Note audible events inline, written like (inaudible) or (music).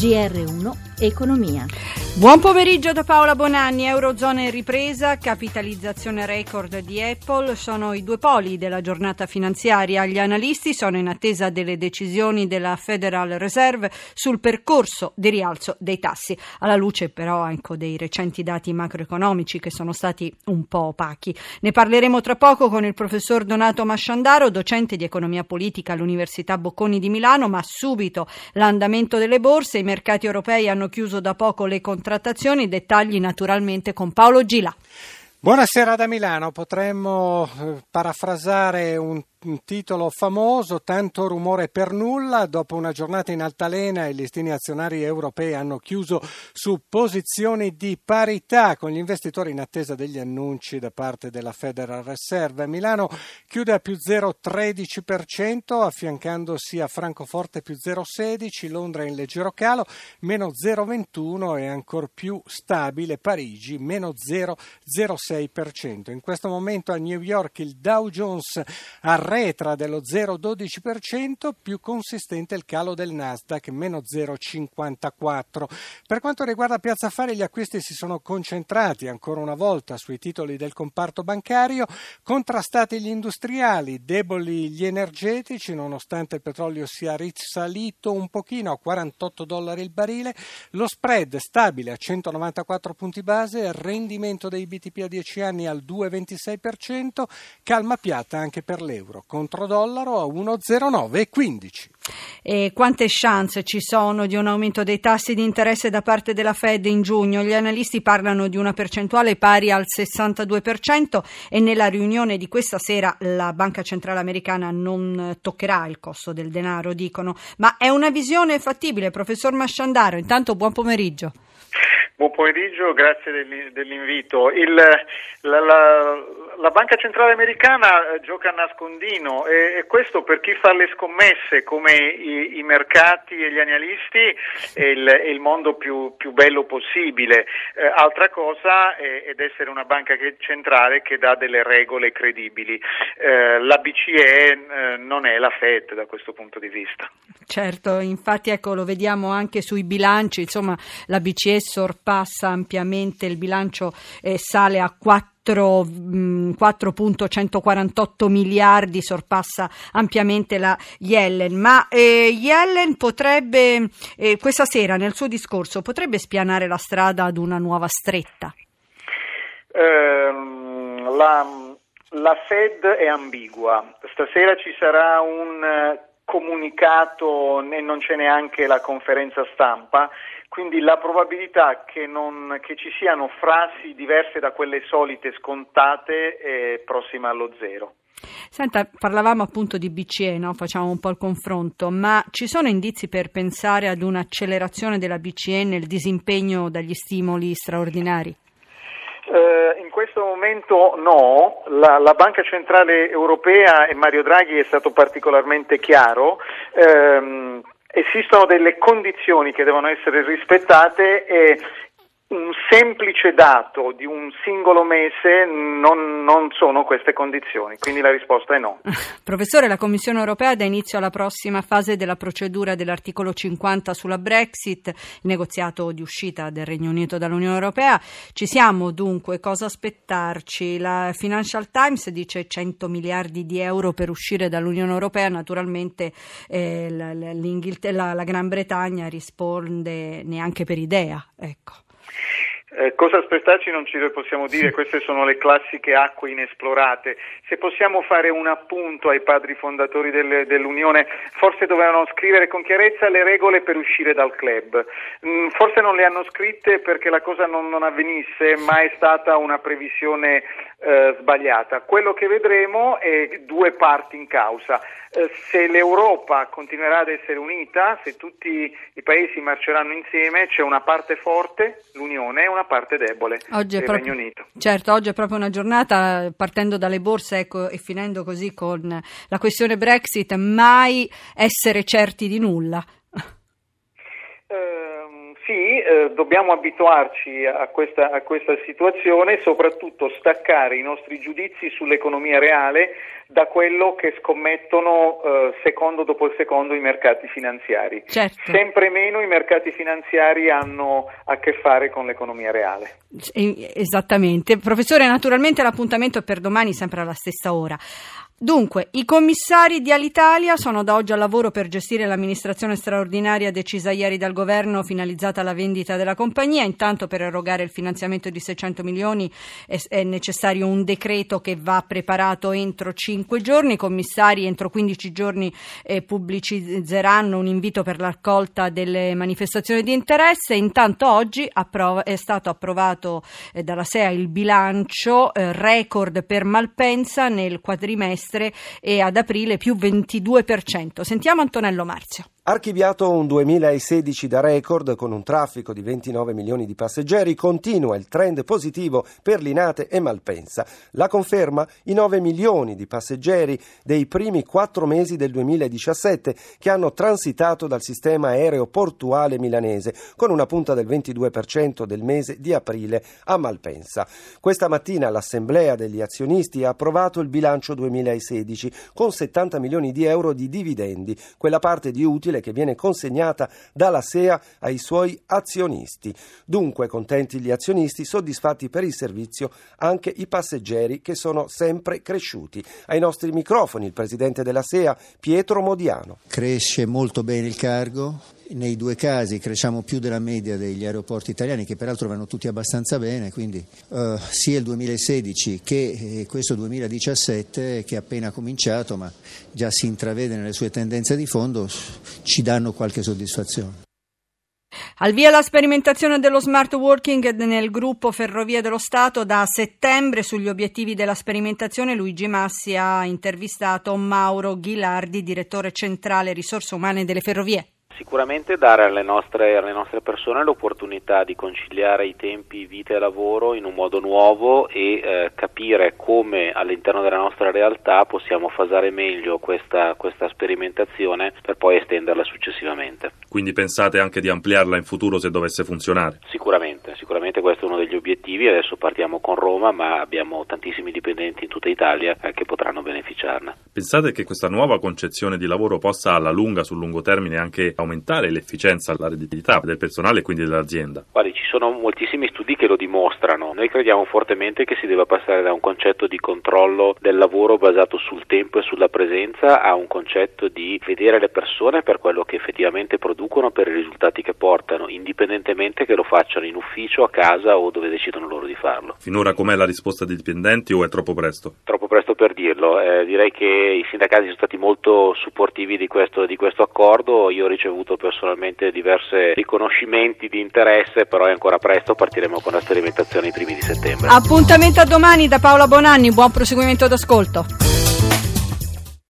GR1 Economia. Buon pomeriggio da Paola Bonanni. Eurozona in ripresa, capitalizzazione record di Apple sono i due poli della giornata finanziaria. Gli analisti sono in attesa delle decisioni della Federal Reserve sul percorso di rialzo dei tassi, alla luce però anche dei recenti dati macroeconomici che sono stati un po' opachi. Ne parleremo tra poco con il professor Donato Masciandaro, docente di economia politica all'Università Bocconi di Milano, ma subito l'andamento delle borse, i mercati europei hanno chiuso da poco le contrattazioni, dettagli naturalmente con Paolo Gila. Buonasera da Milano, potremmo eh, parafrasare un un titolo famoso, tanto rumore per nulla, dopo una giornata in altalena i listini azionari europei hanno chiuso su posizioni di parità con gli investitori in attesa degli annunci da parte della Federal Reserve. Milano chiude a più 0,13%, affiancandosi a Francoforte più 0,16%, Londra in leggero calo, meno 0,21% e ancora più stabile Parigi, meno 0,06%. In questo momento a New York il Dow Jones ha retra dello 0,12%, più consistente il calo del Nasdaq, meno 0,54%. Per quanto riguarda Piazza Affari, gli acquisti si sono concentrati ancora una volta sui titoli del comparto bancario, contrastati gli industriali, deboli gli energetici, nonostante il petrolio sia risalito un pochino a 48 dollari il barile, lo spread stabile a 194 punti base, il rendimento dei BTP a 10 anni al 2,26%, calma piatta anche per l'euro euro contro dollaro a 1,0915. E quante chance ci sono di un aumento dei tassi di interesse da parte della Fed in giugno? Gli analisti parlano di una percentuale pari al 62% e nella riunione di questa sera la Banca Centrale Americana non toccherà il costo del denaro, dicono. Ma è una visione fattibile, professor Masciandaro? Intanto buon pomeriggio. Buon pomeriggio, grazie dell'invito. Il, la, la, la, Banca Centrale Americana eh, gioca a nascondino e, e, questo per chi fa le scommesse come i, i mercati e gli analisti è il, è il mondo più, più, bello possibile. Eh, altra cosa è, ed essere una banca che, centrale che dà delle regole credibili. Eh, la BCE eh, non è la Fed da questo punto di vista. Certo, infatti ecco, lo vediamo anche sui bilanci, insomma la BCE sorpassa ampiamente il bilancio e sale a 4 4.148 mm, miliardi sorpassa ampiamente la Yellen. Ma eh, Yellen potrebbe eh, questa sera nel suo discorso potrebbe spianare la strada ad una nuova stretta? Eh, la, la Fed è ambigua. Stasera ci sarà un comunicato e non c'è neanche la conferenza stampa, quindi la probabilità che, non, che ci siano frasi diverse da quelle solite scontate è prossima allo zero. Senta, parlavamo appunto di BCE, no? facciamo un po' il confronto, ma ci sono indizi per pensare ad un'accelerazione della BCE nel disimpegno dagli stimoli straordinari? Eh, in questo momento no, la, la, Banca Centrale Europea e Mario Draghi è stato particolarmente chiaro. Ehm, esistono delle condizioni che devono essere rispettate e un semplice dato di un singolo mese non, non, sono queste condizioni, quindi la risposta è no. (laughs) Professore, la Commissione europea dà inizio alla prossima fase della procedura dell'articolo 50 sulla Brexit, il negoziato di uscita del Regno Unito dall'Unione Europea. Ci siamo dunque, cosa aspettarci? La Financial Times dice 100 miliardi di euro per uscire dall'Unione Europea, naturalmente eh, la, la Gran Bretagna risponde neanche per idea. Ecco. Eh, cosa aspettarci non ci possiamo dire, queste sono le classiche acque inesplorate. Se possiamo fare un appunto ai padri fondatori delle, dell'Unione, forse dovevano scrivere con chiarezza le regole per uscire dal club. Mm, forse non le hanno scritte perché la cosa non, non avvenisse, ma è stata una previsione eh, sbagliata. Quello che vedremo è due parti in causa. Eh, se l'Europa continuerà ad essere unita, se tutti i paesi marceranno insieme, c'è una parte forte, l'Unione, e una parte debole, oggi il proprio, Regno Unito. Certo, oggi è proprio una giornata, partendo dalle borse ecco, e finendo così con la questione Brexit, mai essere certi di nulla. Sì, eh, dobbiamo abituarci a questa, a questa situazione e soprattutto staccare i nostri giudizi sull'economia reale da quello che scommettono eh, secondo dopo secondo i mercati finanziari. Certo. Sempre meno i mercati finanziari hanno a che fare con l'economia reale. Esattamente. Professore, naturalmente l'appuntamento è per domani sempre alla stessa ora. Dunque, i commissari di Alitalia sono da oggi al lavoro per gestire l'amministrazione straordinaria decisa ieri dal governo finalizzata alla vendita della compagnia. Intanto per erogare il finanziamento di 600 milioni è, è necessario un decreto che va preparato entro 5 giorni. I commissari entro 15 giorni eh, pubblicizzeranno un invito per la raccolta delle manifestazioni di interesse. Intanto oggi approv- è stato approvato eh, dalla SEA il bilancio eh, record per Malpensa nel quadrimestre trimestre e ad aprile più 22%. Sentiamo Antonello Marzio. Archiviato un 2016 da record con un traffico di 29 milioni di passeggeri, continua il trend positivo per Linate e Malpensa. La conferma i 9 milioni di passeggeri dei primi quattro mesi del 2017 che hanno transitato dal sistema aereo portuale milanese, con una punta del 22% del mese di aprile a Malpensa. Questa mattina l'Assemblea degli azionisti ha approvato il bilancio 2016 con 70 milioni di euro di dividendi, quella parte di utile utile che viene consegnata dalla SEA ai suoi azionisti. Dunque contenti gli azionisti, soddisfatti per il servizio anche i passeggeri che sono sempre cresciuti. Ai nostri microfoni il presidente della SEA Pietro Modiano. Cresce molto bene il cargo, nei due casi cresciamo più della media degli aeroporti italiani che peraltro vanno tutti abbastanza bene, quindi uh, sia il 2016 che eh, questo 2017 che è appena cominciato ma già si intravede nelle sue tendenze di fondo ci danno qualche soddisfazione. Al via la sperimentazione dello smart working nel gruppo Ferrovie dello Stato da settembre sugli obiettivi della sperimentazione Luigi Massi ha intervistato Mauro Ghilardi, direttore centrale risorse umane delle ferrovie. Sicuramente dare alle nostre, alle nostre, persone l'opportunità di conciliare i tempi vita e lavoro in un modo nuovo e eh, capire come all'interno della nostra realtà possiamo fasare meglio questa, questa sperimentazione per poi estenderla successivamente. Quindi pensate anche di ampliarla in futuro se dovesse funzionare? Sicuramente, sicuramente questo è uno degli obiettivi, adesso partiamo con Roma ma abbiamo tantissimi dipendenti in tutta Italia eh, che potranno beneficiarne. Pensate che questa nuova concezione di lavoro possa alla lunga, sul lungo termine anche aumentare l'efficienza, la redditività del personale e quindi dell'azienda? Guardi, sono moltissimi studi che lo dimostrano. Noi crediamo fortemente che si debba passare da un concetto di controllo del lavoro basato sul tempo e sulla presenza a un concetto di vedere le persone per quello che effettivamente producono, per i risultati che portano, indipendentemente che lo facciano in ufficio, a casa o dove decidono loro di farlo. Finora com'è la risposta dei dipendenti o è troppo presto? Troppo presto per dirlo. Eh, direi che i sindacati sono stati molto supportivi di questo, di questo accordo. Io ho ricevuto personalmente diversi riconoscimenti di interesse, però è ancora presto, partiremo con la sperimentazione i primi di settembre. Appuntamento a domani da Paola Bonanni, buon proseguimento d'ascolto.